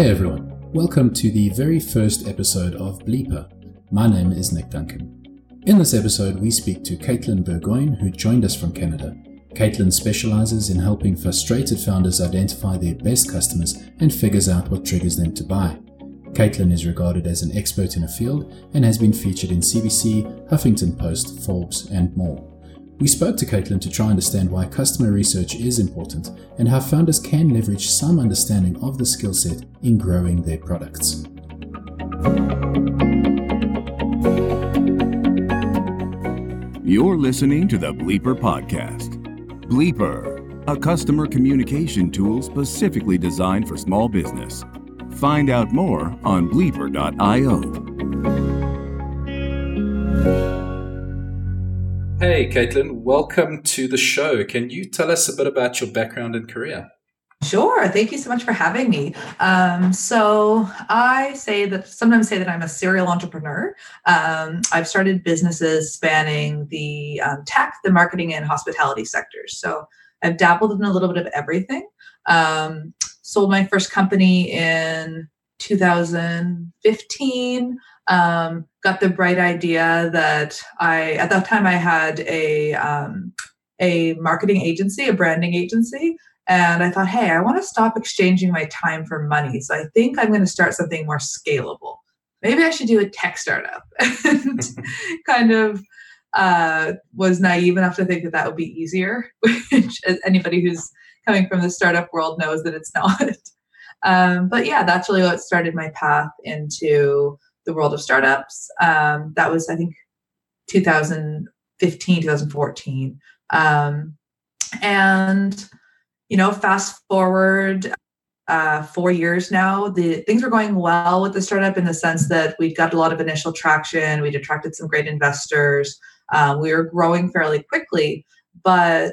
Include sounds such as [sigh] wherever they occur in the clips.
Hey everyone, welcome to the very first episode of Bleeper. My name is Nick Duncan. In this episode, we speak to Caitlin Bourgoin, who joined us from Canada. Caitlin specializes in helping frustrated founders identify their best customers and figures out what triggers them to buy. Caitlin is regarded as an expert in a field and has been featured in CBC, Huffington Post, Forbes, and more. We spoke to Caitlin to try and understand why customer research is important and how founders can leverage some understanding of the skill set in growing their products. You're listening to the Bleeper Podcast. Bleeper, a customer communication tool specifically designed for small business. Find out more on bleeper.io. Hey, Caitlin, welcome to the show. Can you tell us a bit about your background and career? Sure. Thank you so much for having me. Um, so I say that sometimes say that I'm a serial entrepreneur. Um, I've started businesses spanning the um, tech, the marketing, and hospitality sectors. So I've dabbled in a little bit of everything. Um, sold my first company in 2015 um, got the bright idea that I at that time I had a um, a marketing agency, a branding agency, and I thought, hey, I want to stop exchanging my time for money. So I think I'm going to start something more scalable. Maybe I should do a tech startup. [laughs] and [laughs] kind of uh, was naive enough to think that that would be easier, [laughs] which as anybody who's coming from the startup world knows that it's not. Um, but yeah, that's really what started my path into the world of startups. Um, that was, I think, 2015, 2014. Um, and, you know, fast forward uh, four years now, the things were going well with the startup in the sense that we'd got a lot of initial traction. We'd attracted some great investors. Uh, we were growing fairly quickly, but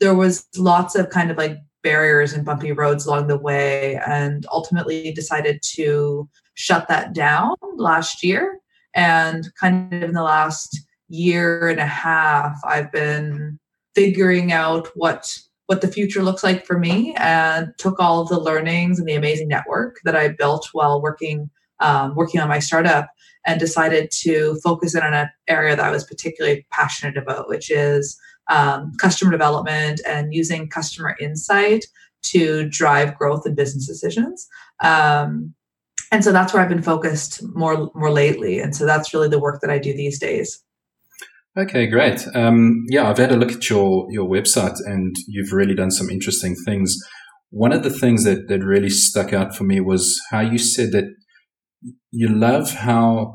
there was lots of kind of like barriers and bumpy roads along the way and ultimately decided to shut that down last year. And kind of in the last year and a half, I've been figuring out what what the future looks like for me and took all of the learnings and the amazing network that I built while working um, working on my startup and decided to focus in on an area that I was particularly passionate about, which is um, customer development and using customer insight to drive growth and business decisions. Um, and so that's where I've been focused more more lately. And so that's really the work that I do these days. Okay, great. Um, yeah, I've had a look at your your website, and you've really done some interesting things. One of the things that that really stuck out for me was how you said that you love how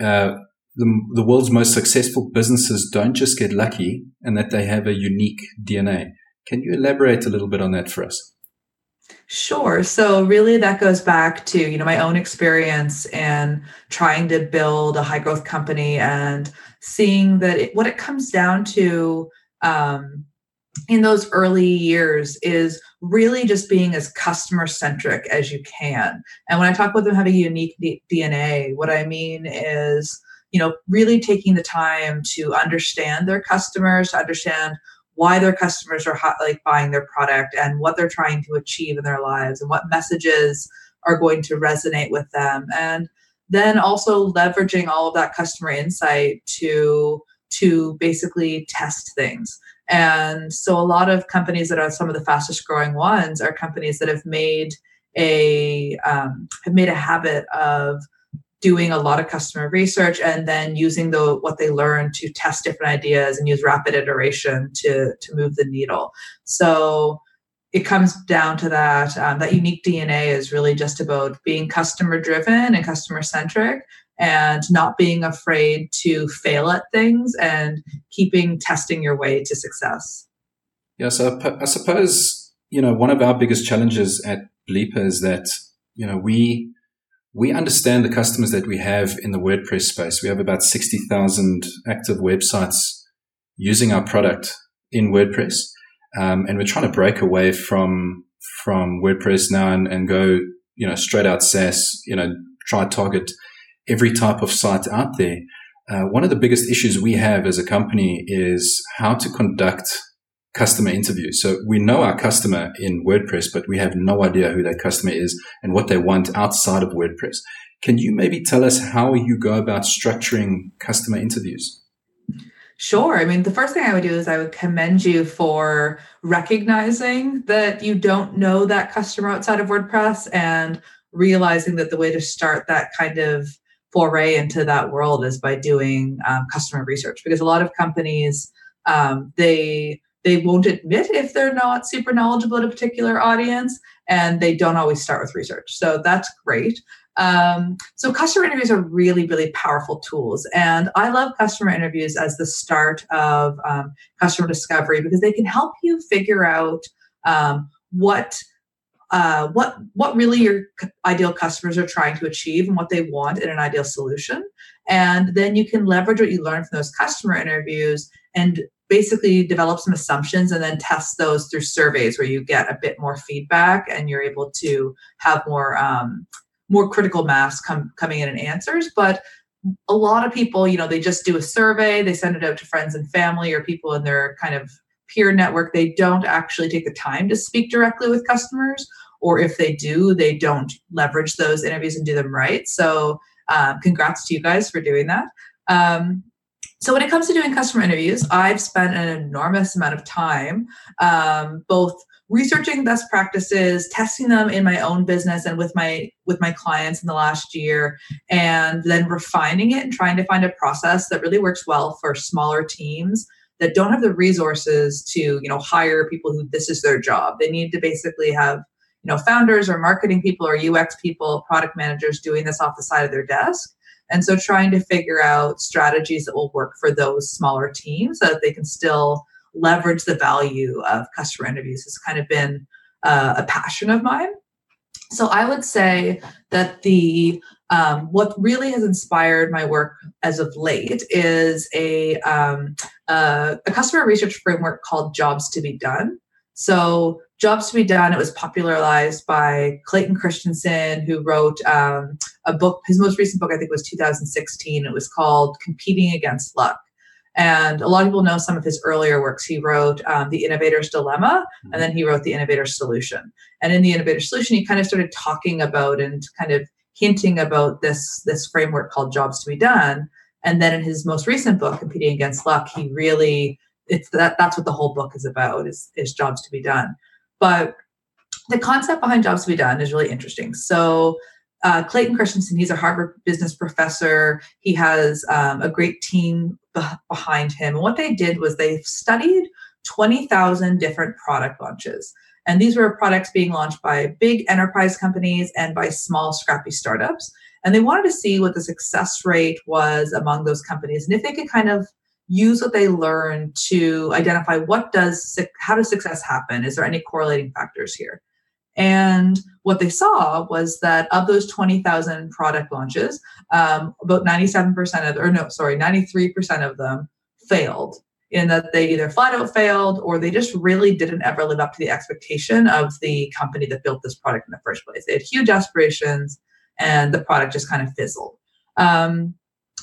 uh, the, the world's most successful businesses don't just get lucky, and that they have a unique DNA. Can you elaborate a little bit on that for us? Sure. So really that goes back to, you know, my own experience and trying to build a high growth company and seeing that it, what it comes down to um, in those early years is really just being as customer centric as you can. And when I talk about them having unique DNA, what I mean is, you know, really taking the time to understand their customers, to understand why their customers are hot, like buying their product and what they're trying to achieve in their lives and what messages are going to resonate with them. And then also leveraging all of that customer insight to to basically test things. And so a lot of companies that are some of the fastest growing ones are companies that have made a um, have made a habit of doing a lot of customer research and then using the what they learn to test different ideas and use rapid iteration to to move the needle. So it comes down to that um, that unique dna is really just about being customer driven and customer centric and not being afraid to fail at things and keeping testing your way to success. Yeah so i suppose you know one of our biggest challenges at bleeper is that you know we we understand the customers that we have in the WordPress space. We have about 60,000 active websites using our product in WordPress. Um, and we're trying to break away from, from WordPress now and, and go, you know, straight out SaaS, you know, try target every type of site out there. Uh, one of the biggest issues we have as a company is how to conduct customer interviews. So we know our customer in WordPress, but we have no idea who that customer is and what they want outside of WordPress. Can you maybe tell us how you go about structuring customer interviews? Sure. I mean, the first thing I would do is I would commend you for recognizing that you don't know that customer outside of WordPress and realizing that the way to start that kind of foray into that world is by doing um, customer research because a lot of companies um, they they won't admit if they're not super knowledgeable in a particular audience and they don't always start with research. So that's great. Um, so customer interviews are really really powerful tools and i love customer interviews as the start of um, customer discovery because they can help you figure out um, what uh, what what really your ideal customers are trying to achieve and what they want in an ideal solution. And then you can leverage what you learn from those customer interviews and basically develop some assumptions and then test those through surveys where you get a bit more feedback and you're able to have more um, more critical mass come, coming in and answers. But a lot of people you know they just do a survey they send it out to friends and family or people in their kind of peer network. They don't actually take the time to speak directly with customers or if they do they don't leverage those interviews and do them right. So um, congrats to you guys for doing that. Um, so when it comes to doing customer interviews i've spent an enormous amount of time um, both researching best practices testing them in my own business and with my with my clients in the last year and then refining it and trying to find a process that really works well for smaller teams that don't have the resources to you know hire people who this is their job. They need to basically have you know founders or marketing people or ux people product managers doing this off the side of their desk and so trying to figure out strategies that will work for those smaller teams so that they can still leverage the value of customer interviews has kind of been uh, a passion of mine. So I would say that the um, what really has inspired my work as of late is a um, uh, a customer research framework called Jobs to Be Done. So Jobs to Be Done, it was popularized by Clayton Christensen, who wrote um, a book. His most recent book, I think, was 2016. It was called Competing Against Luck. And a lot of people know some of his earlier works. He wrote um, The Innovator's Dilemma, and then he wrote The Innovator's Solution. And in The Innovator's Solution, he kind of started talking about and kind of hinting about this, this framework called Jobs to Be Done. And then in his most recent book, Competing Against Luck, he really it's that that's what the whole book is about is, is jobs to be done. But the concept behind jobs to be done is really interesting. So uh, Clayton Christensen, he's a Harvard business professor. He has um, a great team behind him. And what they did was they studied 20,000 different product launches. And these were products being launched by big enterprise companies and by small, scrappy startups. And they wanted to see what the success rate was among those companies and if they could kind of use what they learned to identify what does how does success happen is there any correlating factors here and what they saw was that of those 20,000 product launches, um, about 97% of, or no, sorry, 93% of them failed in that they either flat out failed or they just really didn't ever live up to the expectation of the company that built this product in the first place. They had huge aspirations and the product just kind of fizzled. Um,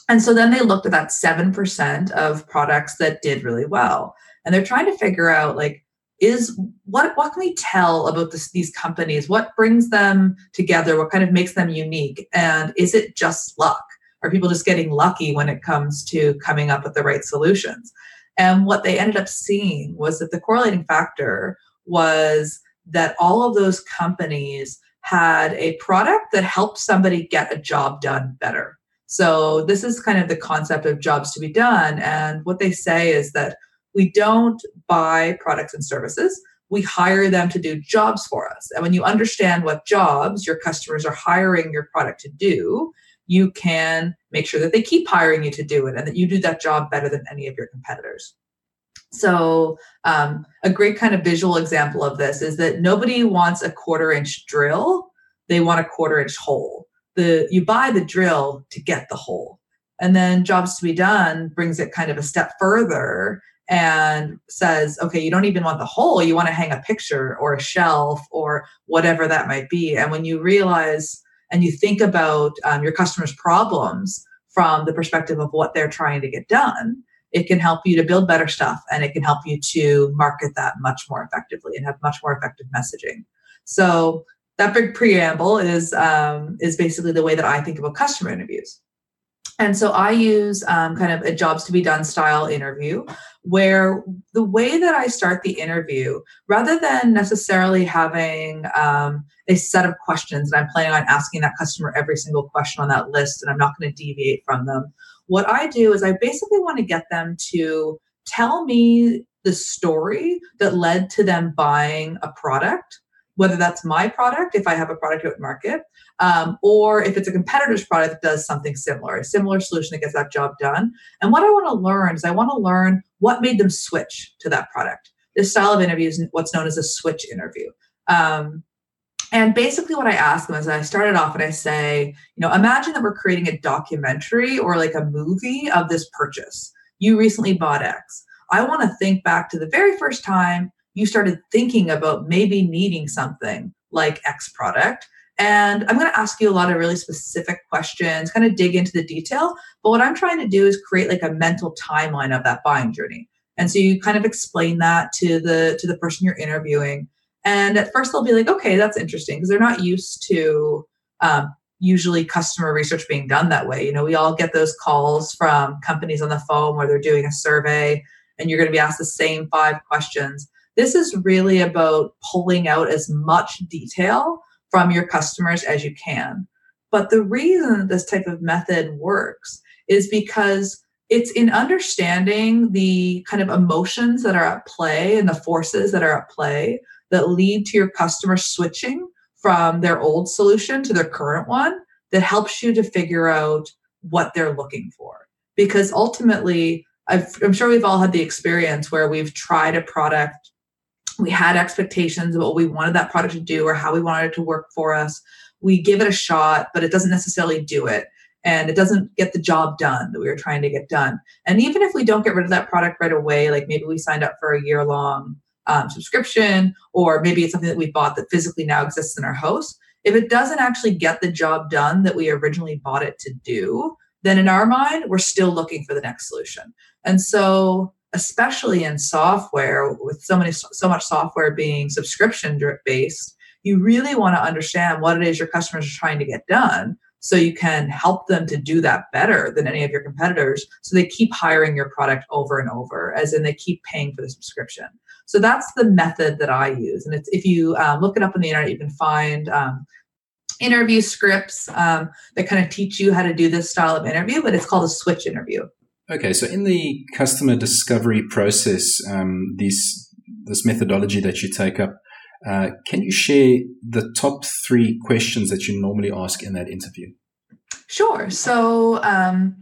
and so then they looked at that 7% of products that did really well. And they're trying to figure out like, is what what can we tell about this, these companies? What brings them together? What kind of makes them unique? And is it just luck? Are people just getting lucky when it comes to coming up with the right solutions? And what they ended up seeing was that the correlating factor was that all of those companies had a product that helped somebody get a job done better so this is kind of the concept of jobs to be done and what they say is that we don't buy products and services. We hire them to do jobs for us. And when you understand what jobs your customers are hiring your product to do, you can make sure that they keep hiring you to do it and that you do that job better than any of your competitors. So, um, a great kind of visual example of this is that nobody wants a quarter inch drill, they want a quarter inch hole. The, you buy the drill to get the hole. And then jobs to be done brings it kind of a step further and says, okay, you don't even want the hole, you want to hang a picture or a shelf or whatever that might be. And when you realize and you think about um, your customers' problems from the perspective of what they're trying to get done, it can help you to build better stuff and it can help you to market that much more effectively and have much more effective messaging. So that big preamble is um, is basically the way that I think about customer interviews. And so I use um, kind of a jobs to be done style interview where the way that I start the interview, rather than necessarily having um, a set of questions and I'm planning on asking that customer every single question on that list and I'm not going to deviate from them, what I do is I basically want to get them to tell me the story that led to them buying a product whether that's my product if I have a product out in market, um, or if it's a competitor's product that does something similar, a similar solution that gets that job done. And what I want to learn is I want to learn what made them switch to that product. This style of interview is what's known as a switch interview. Um, and basically, what I ask them is I started off and I say, you know, imagine that we're creating a documentary or like a movie of this purchase. You recently bought X. I want to think back to the very first time you started thinking about maybe needing something like X product. And I'm going to ask you a lot of really specific questions, kind of dig into the detail. But what I'm trying to do is create like a mental timeline of that buying journey. And so you kind of explain that to the to the person you're interviewing. And at first they'll be like, okay, that's interesting because they're not used to um, usually customer research being done that way. You know, we all get those calls from companies on the phone where they're doing a survey and you're going to be asked the same five questions. This is really about pulling out as much detail from your customers as you can. But the reason that this type of method works is because it's in understanding the kind of emotions that are at play and the forces that are at play that lead to your customer switching from their old solution to their current one that helps you to figure out what they're looking for. Because ultimately, i am sure we've all had the experience where we've tried a product we had expectations of what we wanted that product to do or how we wanted it to work for us. We give it a shot, but it doesn't necessarily do it. And it doesn't get the job done that we were trying to get done. And even if we don't get rid of that product right away, like maybe we signed up for a year long um, subscription, or maybe it's something that we bought that physically now exists in our house, if it doesn't actually get the job done that we originally bought it to do, then in our mind, we're still looking for the next solution. And so especially in software with so many so much software being subscription based you really want to understand what it is your customers are trying to get done so you can help them to do that better than any of your competitors so they keep hiring your product over and over as in they keep paying for the subscription. So that's the method that i use and it's if you um, look it up on the internet you can find um, interview scripts um, that kind of teach you how to do this style of interview but it's called a switch interview Okay, so in the customer discovery process, um, this this methodology that you take up, uh, can you share the top three questions that you normally ask in that interview? Sure. So um,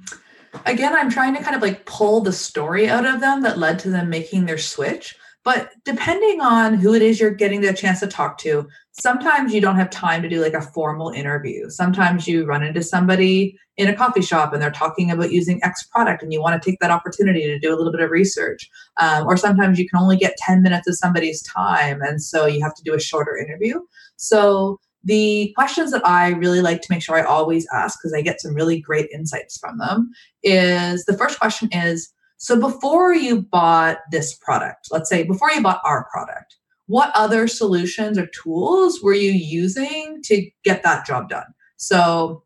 again, I'm trying to kind of like pull the story out of them that led to them making their switch. But depending on who it is you're getting the chance to talk to, sometimes you don't have time to do like a formal interview. Sometimes you run into somebody in a coffee shop and they're talking about using X product and you want to take that opportunity to do a little bit of research. Um, or sometimes you can only get 10 minutes of somebody's time. And so you have to do a shorter interview. So the questions that I really like to make sure I always ask, because I get some really great insights from them, is the first question is so before you bought this product, let's say before you bought our product, what other solutions or tools were you using to get that job done? So,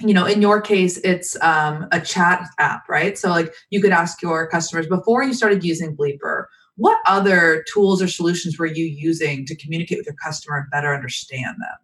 you know, in your case, it's um, a chat app, right? So, like, you could ask your customers before you started using Bleeper, what other tools or solutions were you using to communicate with your customer and better understand them?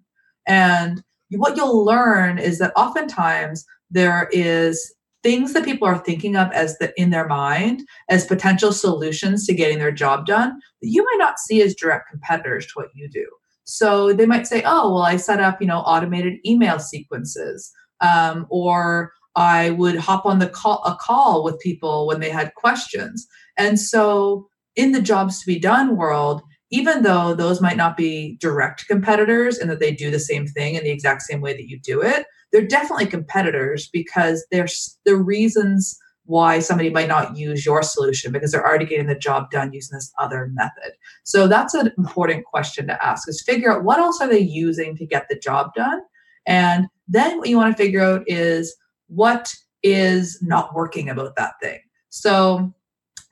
And what you'll learn is that oftentimes there is things that people are thinking of as the in their mind as potential solutions to getting their job done that you might not see as direct competitors to what you do so they might say oh well i set up you know automated email sequences um, or i would hop on the call a call with people when they had questions and so in the jobs to be done world even though those might not be direct competitors and that they do the same thing in the exact same way that you do it they're definitely competitors because there's the reasons why somebody might not use your solution because they're already getting the job done using this other method. So that's an important question to ask is figure out what else are they using to get the job done? And then what you want to figure out is what is not working about that thing. So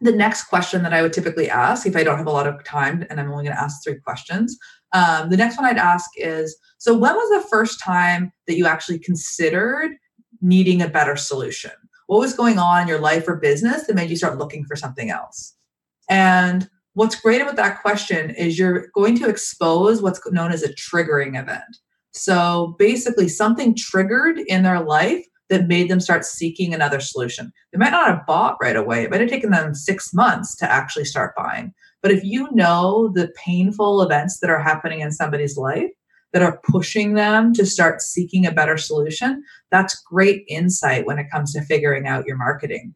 the next question that I would typically ask if I don't have a lot of time and I'm only going to ask three questions, um, the next one I'd ask is So, when was the first time that you actually considered needing a better solution? What was going on in your life or business that made you start looking for something else? And what's great about that question is you're going to expose what's known as a triggering event. So basically, something triggered in their life that made them start seeking another solution. They might not have bought right away, it might have taken them six months to actually start buying. But if you know the painful events that are happening in somebody's life, that are pushing them to start seeking a better solution, that's great insight when it comes to figuring out your marketing.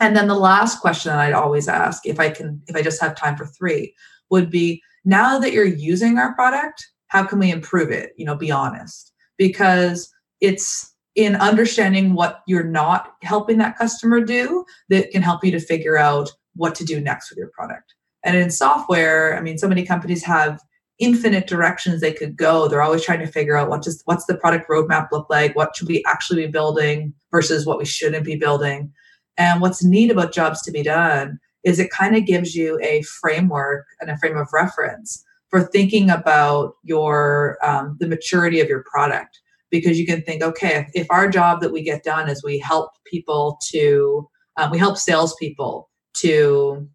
And then the last question that I'd always ask, if I can, if I just have time for three, would be now that you're using our product, how can we improve it? You know, be honest. Because it's in understanding what you're not helping that customer do that can help you to figure out what to do next with your product. And in software, I mean, so many companies have infinite directions they could go. They're always trying to figure out what does what's the product roadmap look like, what should we actually be building versus what we shouldn't be building. And what's neat about jobs to be done is it kind of gives you a framework and a frame of reference for thinking about your um, the maturity of your product. Because you can think okay if, if, our job that we get done is we help people to um, we help salespeople to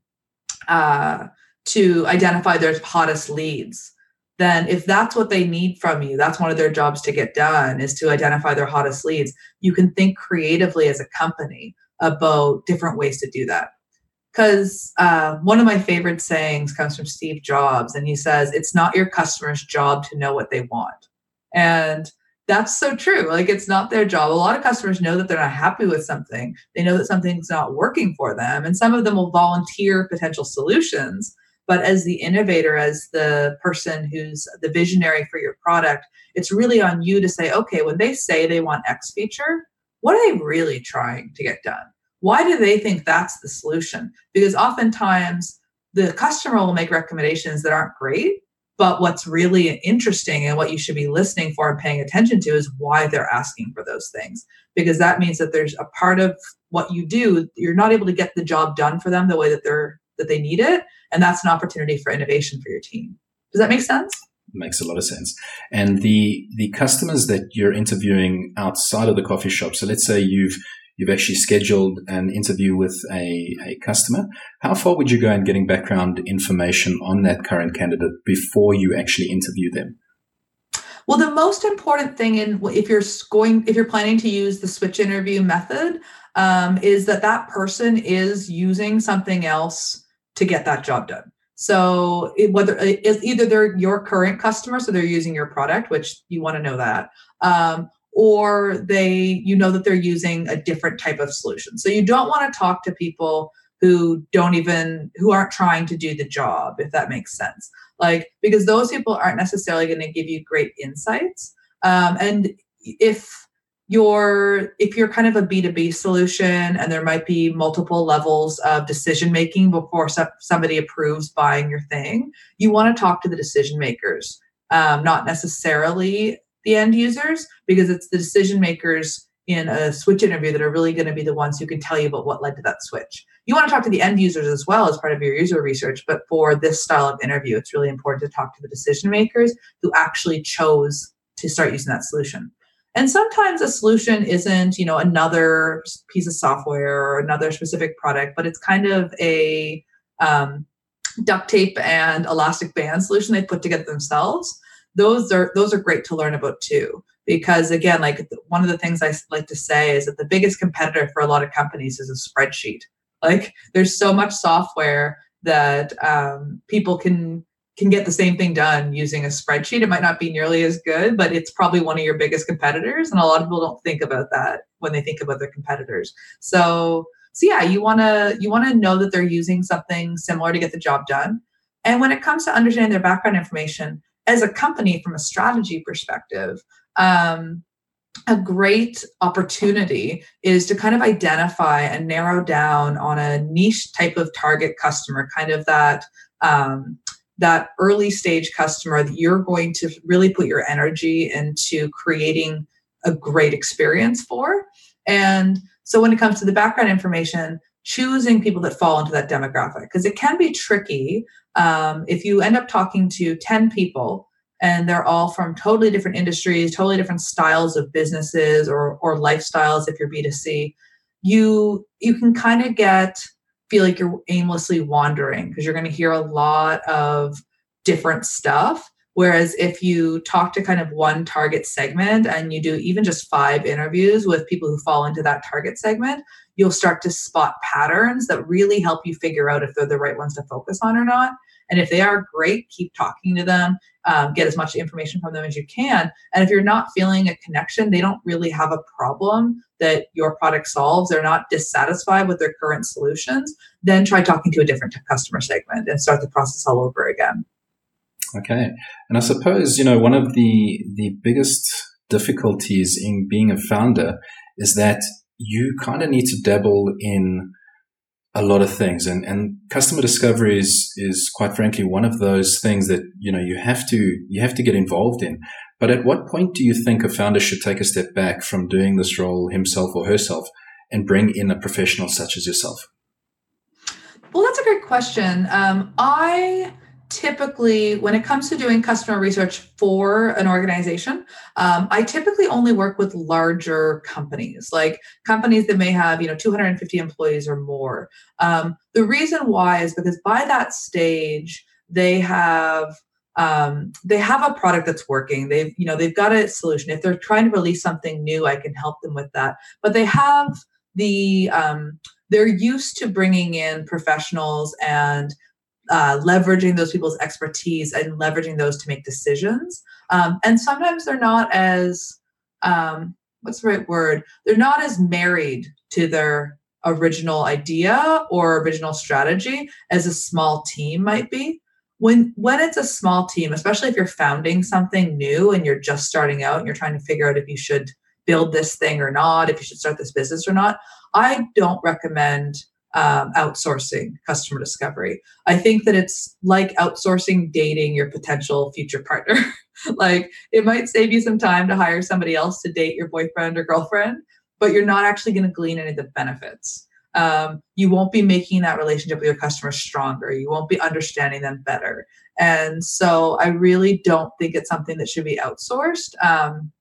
uh, to identify their hottest leads then if that's what they need from you that's one of their jobs to get done is to identify their hottest leads. You can think creatively as a company about different ways to do that because uh, one of my favorite sayings comes from steve jobs and he says it's not your customer's job to know what they want. And that's so true like it's not their job. A lot of customers know that they're not happy with something. They know that something's not working for them and some of them will volunteer potential solutions but as the innovator, as the person who's the visionary for your product, it's really on you to say, okay, when they say they want X feature, what are they really trying to get done? Why do they think that's the solution? Because oftentimes the customer will make recommendations that aren't great, but what's really interesting and what you should be listening for and paying attention to is why they're asking for those things. Because that means that there's a part of what you do, you're not able to get the job done for them the way that they're that they need it and that's an opportunity for innovation for your team does that make sense makes a lot of sense and the the customers that you're interviewing outside of the coffee shop so let's say you've you've actually scheduled an interview with a, a customer how far would you go in getting background information on that current candidate before you actually interview them well, the most important thing in if you're going if you're planning to use the switch interview method um, is that that person is using something else to get that job done. So it, whether it's either they're your current customer, so they're using your product, which you want to know that, um, or they you know that they're using a different type of solution. So you don't want to talk to people who don't even who aren't trying to do the job, if that makes sense. Like because those people aren't necessarily going to give you great insights. Um, and if you're if you're kind of a b2b solution and there might be multiple levels of decision making before somebody approves buying your thing you want to talk to the decision makers um, not necessarily the end users because it's the decision makers in a switch interview that are really going to be the ones who can tell you about what led to that switch you want to talk to the end users as well as part of your user research but for this style of interview it's really important to talk to the decision makers who actually chose to start using that solution and sometimes a solution isn't, you know, another piece of software or another specific product, but it's kind of a um, duct tape and elastic band solution they put together themselves. Those are those are great to learn about too, because again, like one of the things I like to say is that the biggest competitor for a lot of companies is a spreadsheet. Like there's so much software that um, people can can get the same thing done using a spreadsheet. It might not be nearly as good, but it's probably one of your biggest competitors. And a lot of people don't think about that when they think about their competitors. So, so yeah, you want to you want to know that they're using something similar to get the job done. And when it comes to understanding their background information as a company from a strategy perspective, um, a great opportunity is to kind of identify and narrow down on a niche type of target customer, kind of that um, that early stage customer that you're going to really put your energy into creating a great experience for. And so when it comes to the background information, choosing people that fall into that demographic because it can be tricky um, if you end up talking to 10 people and they're all from totally different industries totally different styles of businesses or or lifestyles if you're b2c you you can kind of get feel like you're aimlessly wandering because you're going to hear a lot of different stuff Whereas if you talk to kind of one target segment and you do even just five interviews with people who fall into that target segment, you'll start to spot patterns that really help you figure out if they're the right ones to focus on or not. And if they are great, keep talking to them, um, get as much information from them as you can. And if you're not feeling a connection, they don't really have a problem that your product solves, they're not dissatisfied with their current solutions, then try talking to a different customer segment and start the process all over again. Okay. And I suppose, you know, one of the, the biggest difficulties in being a founder is that you kind of need to dabble in a lot of things and, and customer discovery is, is quite frankly one of those things that, you know, you have to, you have to get involved in. But at what point do you think a founder should take a step back from doing this role himself or herself and bring in a professional such as yourself? Well, that's a great question. Um, I typically, when it comes to doing customer research for an organization, um, I typically only work with larger companies, like companies that may have, you know, 250 employees or more. Um, the reason why is because by that stage, they have um, they have a product that's working. They've, you know, they've got a solution. If they're trying to release something new, I can help them with that. But they have the um, they're used to bringing in professionals and uh, leveraging those people's expertise and leveraging those to make decisions. Um, and sometimes they're not as um, what's the right word? They're not as married to their original idea or original strategy as a small team might be. When when it's a small team, especially if you're founding something new and you're just starting out and you're trying to figure out if you should build this thing or not, if you should start this business or not, I don't recommend um, outsourcing customer discovery. I think that it's like outsourcing dating your potential future partner. [laughs] like it might save you some time to hire somebody else to date your boyfriend or girlfriend, but you're not actually going to glean any of the benefits. Um, you won't be making that relationship with your customer stronger. You won't be understanding them better. And so I really don't think it's something that should be outsourced um,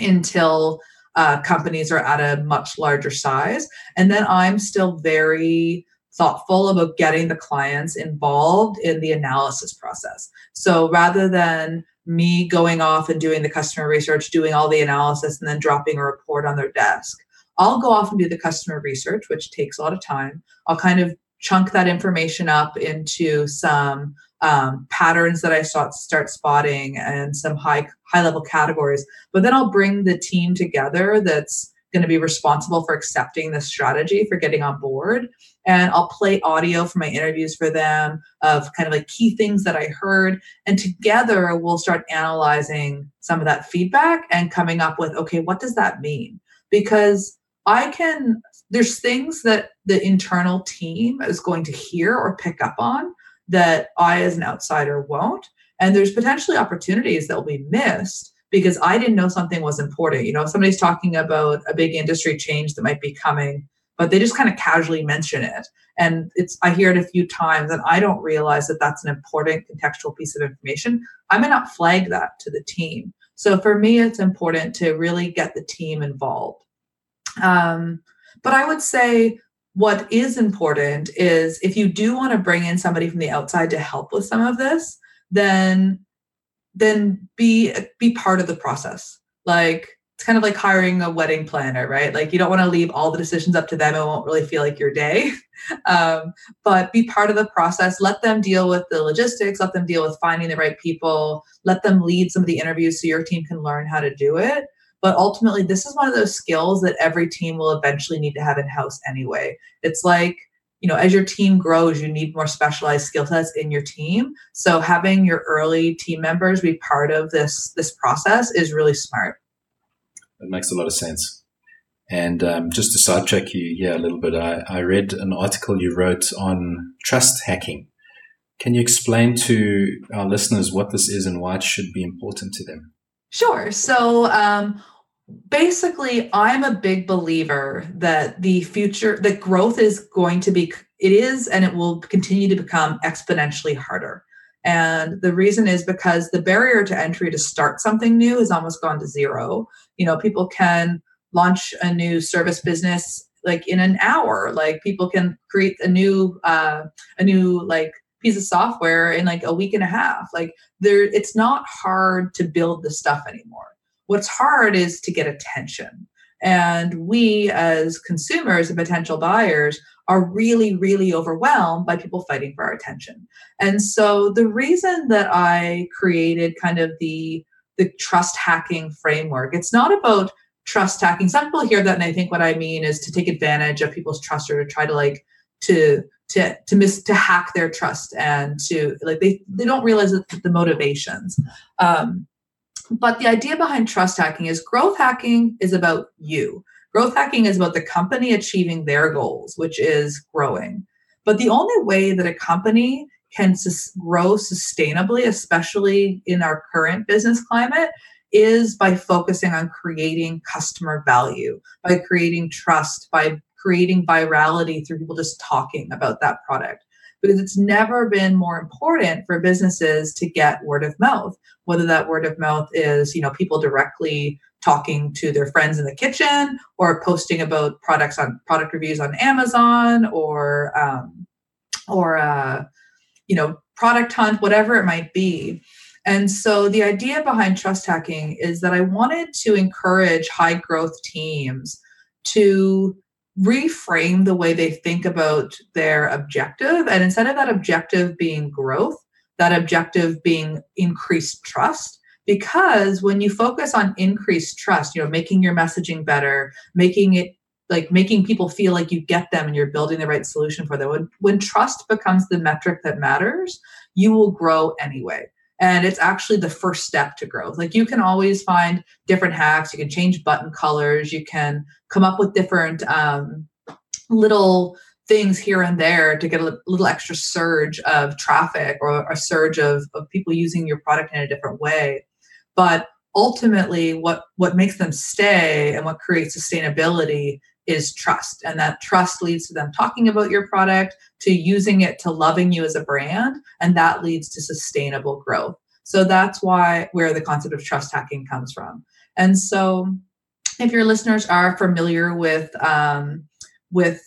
until uh, companies are at a much larger size. And then I'm still very thoughtful about getting the clients involved in the analysis process. So rather than me going off and doing the customer research, doing all the analysis, and then dropping a report on their desk, I'll go off and do the customer research, which takes a lot of time. I'll kind of chunk that information up into some um, patterns that I start start spotting and some high high level categories. But then I'll bring the team together that's going to be responsible for accepting the strategy for getting on board. And i'll play audio from my interviews for them of kind of like key things that i heard. And together we'll start analyzing some of that feedback and coming up with okay what does that mean? Because i can there's things that the internal team is going to hear or pick up on that I, as an outsider, won't. And there's potentially opportunities that will be missed because I didn't know something was important. You know, if somebody's talking about a big industry change that might be coming, but they just kind of casually mention it. And it's I hear it a few times and I don't realize that that's an important contextual piece of information. I may not flag that to the team. So for me, it's important to really get the team involved. Um, but I would say what is important is if you do want to bring in somebody from the outside to help with some of this then then be be part of the process. Like it's kind of like hiring a wedding planner right? Like you don't want to leave all the decisions up to them. It won't really feel like your day. [laughs] Um, but be part of the process. Let them deal with the logistics. Let them deal with finding the right people. Let them lead some of the interviews so your team can learn how to do it but ultimately, this is one of those skills that every team will eventually need to have in house anyway. It's like, you know, as your team grows, you need more specialized skill sets in your team. So having your early team members be part of this this process is really smart. It makes a lot of sense. And um, just to sidetrack you here a little bit, I, I read an article you wrote on trust hacking. Can you explain to our listeners what this is and why it should be important to them? Sure. So, um, basically i'm a big believer that the future that growth is going to be it is and it will continue to become exponentially harder. And the reason is because the barrier to entry to start something new has almost gone to zero. You know people can launch a new service business like in an hour. Like people can create a new uh a new like piece of software in like a week and a half. Like there it's not hard to build the stuff anymore what's hard is to get attention and we as consumers and potential buyers are really really overwhelmed by people fighting for our attention and so the reason that i created kind of the the trust hacking framework it's not about trust hacking. Some people hear that and they think what I mean is to take advantage of people's trust or to try to like to to to miss to hack their trust and to like they they don't realize that the motivations. Um, but the idea behind trust hacking is growth hacking is about you. Growth hacking is about the company achieving their goals, which is growing. But the only way that a company can sus- grow sustainably, especially in our current business climate, is by focusing on creating customer value, by creating trust, by creating virality through people just talking about that product. Because it's never been more important for businesses to get word of mouth, whether that word of mouth is, you know, people directly talking to their friends in the kitchen or posting about products on product reviews on Amazon or um, or uh, you know product hunt whatever it might be. And so the idea behind trust hacking is that I wanted to encourage high growth teams to reframe the way they think about their objective. And instead of that objective being growth, that objective being increased trust. Because when you focus on increased trust, you know, making your messaging better, making it like making people feel like you get them and you're building the right solution for them. When, when trust becomes the metric that matters, you will grow anyway and it's actually the first step to growth. Like you can always find different hacks. You can change button colors. You can come up with different um, little things here and there to get a little extra surge of traffic or a surge of, of people using your product in a different way. But ultimately what what makes them stay and what creates sustainability is trust and that trust leads to them talking about your product to using it to loving you as a brand and that leads to sustainable growth. So that's why where the concept of trust hacking comes from. And so if your listeners are familiar with um, with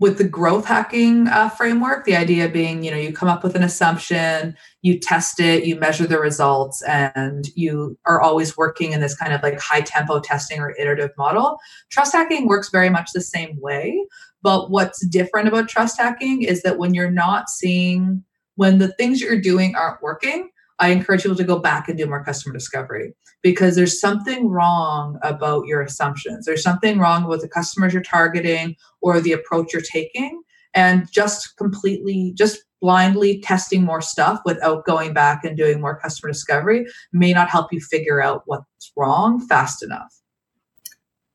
with the growth hacking uh, framework the idea being you know you come up with an assumption you test it you measure the results and you are always working in this kind of like high tempo testing or iterative model. Trust hacking works very much the same way but what's different about trust hacking is that when you're not seeing when the things you're doing aren't working I encourage people to go back and do more customer discovery because there's something wrong about your assumptions. There's something wrong with the customers you're targeting or the approach you're taking. And just completely, just blindly testing more stuff without going back and doing more customer discovery may not help you figure out what's wrong fast enough.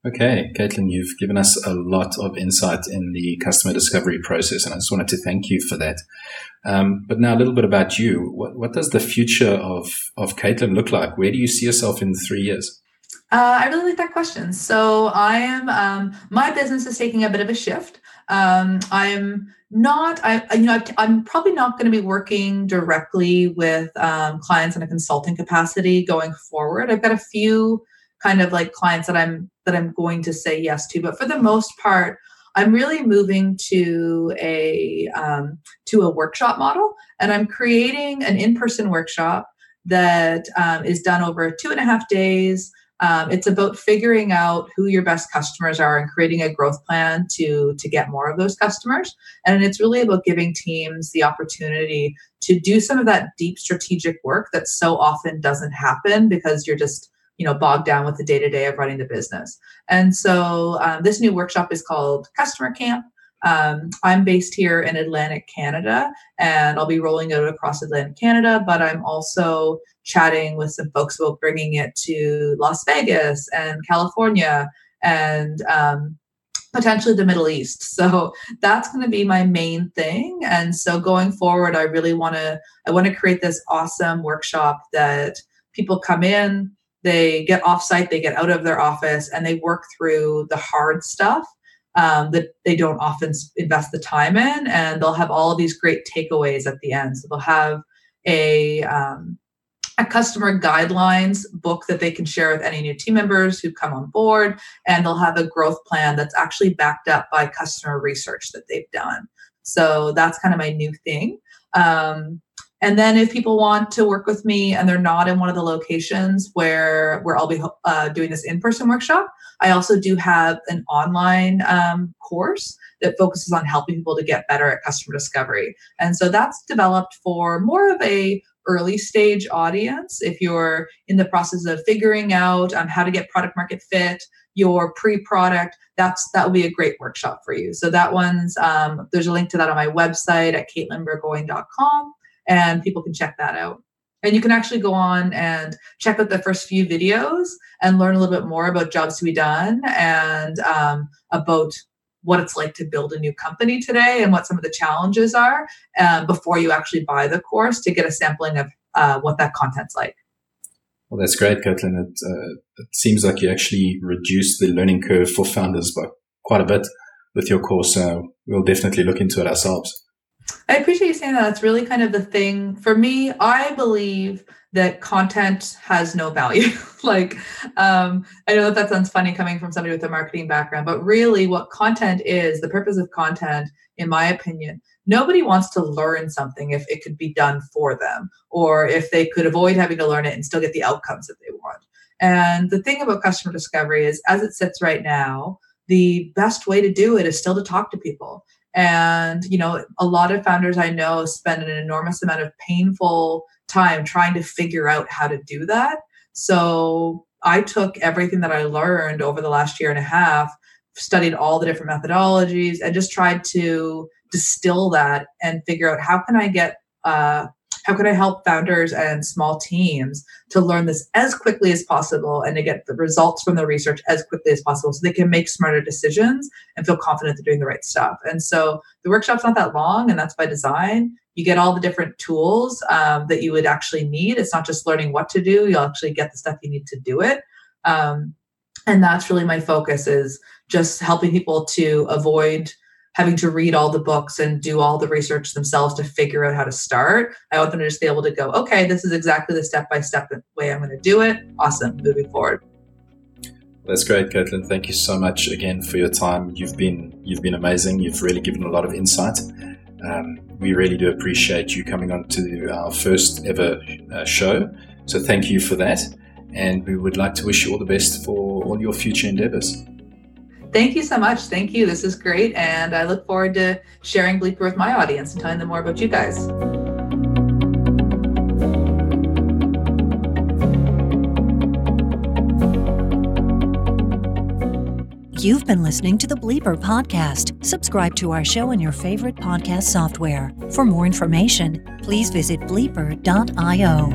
Okay, Caitlin, you've given us a lot of insight in the customer discovery process, and I just wanted to thank you for that. Um, but now a little bit about you. What, what does the future of, of Caitlin look like? Where do you see yourself in three years? Uh, I really like that question. So I am, um, my business is taking a bit of a shift. Um, I'm not, I, you know, I, am probably not going to be working directly with um, clients in a consulting capacity going forward. I've got a few kind of like clients that I'm that I'm going to say yes to. But for the most part, I'm really moving to a um, to a workshop model, and I'm creating an in-person workshop that um, is done over two and a half days. Um, it's about figuring out who your best customers are and creating a growth plan to to get more of those customers. And it's really about giving teams the opportunity to do some of that deep strategic work that so often doesn't happen because you're just you know bogged down with the day to day of running the business. And so um, this new workshop is called Customer Camp. Um, I'm based here in Atlantic Canada, and I'll be rolling out across Atlantic Canada. But I'm also chatting with some folks about bringing it to Las Vegas and California and um, potentially the Middle East. So that's going to be my main thing. And so going forward, I really want to I want to create this awesome workshop that people come in they get offsite, they get out of their office, and they work through the hard stuff um, that they don't often invest the time in, and they'll have all these great takeaways at the end. So they'll have a um, a customer guidelines book that they can share with any new team members who come on board, and they'll have a growth plan that's actually backed up by customer research that they've done. So that's kind of my new thing. Um, and then if people want to work with me and they're not in one of the locations where where I'll be uh, doing this in-person workshop, I also do have an online um, course that focuses on helping people to get better at customer discovery. And so that's developed for more of a early stage audience. If you're in the process of figuring out um, how to get product market fit, your pre-product, that's that will be a great workshop for you. So that one's um, there's a link to that on my website at caitlinbourgoin.com and people can check that out. And you can actually go on and check out the first few videos and learn a little bit more about jobs to be done and um, about what it's like to build a new company today and what some of the challenges are um, before you actually buy the course to get a sampling of uh, what that content's like. Well, that's great, Caitlin. It, uh, it seems like you actually reduced the learning curve for founders by quite a bit with your course. So we'll definitely look into it ourselves. I appreciate you saying that. That's really kind of the thing for me. I believe that content has no value. [laughs] like, um, I know that that sounds funny coming from somebody with a marketing background, but really, what content is, the purpose of content, in my opinion, nobody wants to learn something if it could be done for them or if they could avoid having to learn it and still get the outcomes that they want. And the thing about customer discovery is, as it sits right now, the best way to do it is still to talk to people and, you know, a lot of founders I know spend an enormous amount of painful time trying to figure out how to do that. So I took everything that I learned over the last year and a half, studied all the different methodologies, and just tried to distill that and figure out how can I get uh, how can I help founders and small teams to learn this as quickly as possible and to get the results from the research as quickly as possible so they can make smarter decisions and feel confident they're doing the right stuff? And so the workshop's not that long, and that's by design. You get all the different tools um, that you would actually need. It's not just learning what to do, you'll actually get the stuff you need to do it. Um, and that's really my focus is just helping people to avoid having to read all the books and do all the research themselves to figure out how to start. I want them to just be able to go, okay, this is exactly the step by step way I'm going to do it. Awesome, moving forward. That's great, Caitlin. Thank you so much again for your time. You've been you've been amazing. You've really given a lot of insight. Um, we really do appreciate you coming on to our first ever uh, show. So thank you for that. And we would like to wish you all the best for all your future endeavors. Thank you so much. Thank you. This is great. And I look forward to sharing Bleeper with my audience and telling them more about you guys. You've been listening to the Bleeper Podcast. Subscribe to our show in your favorite podcast software. For more information, please visit bleeper.io.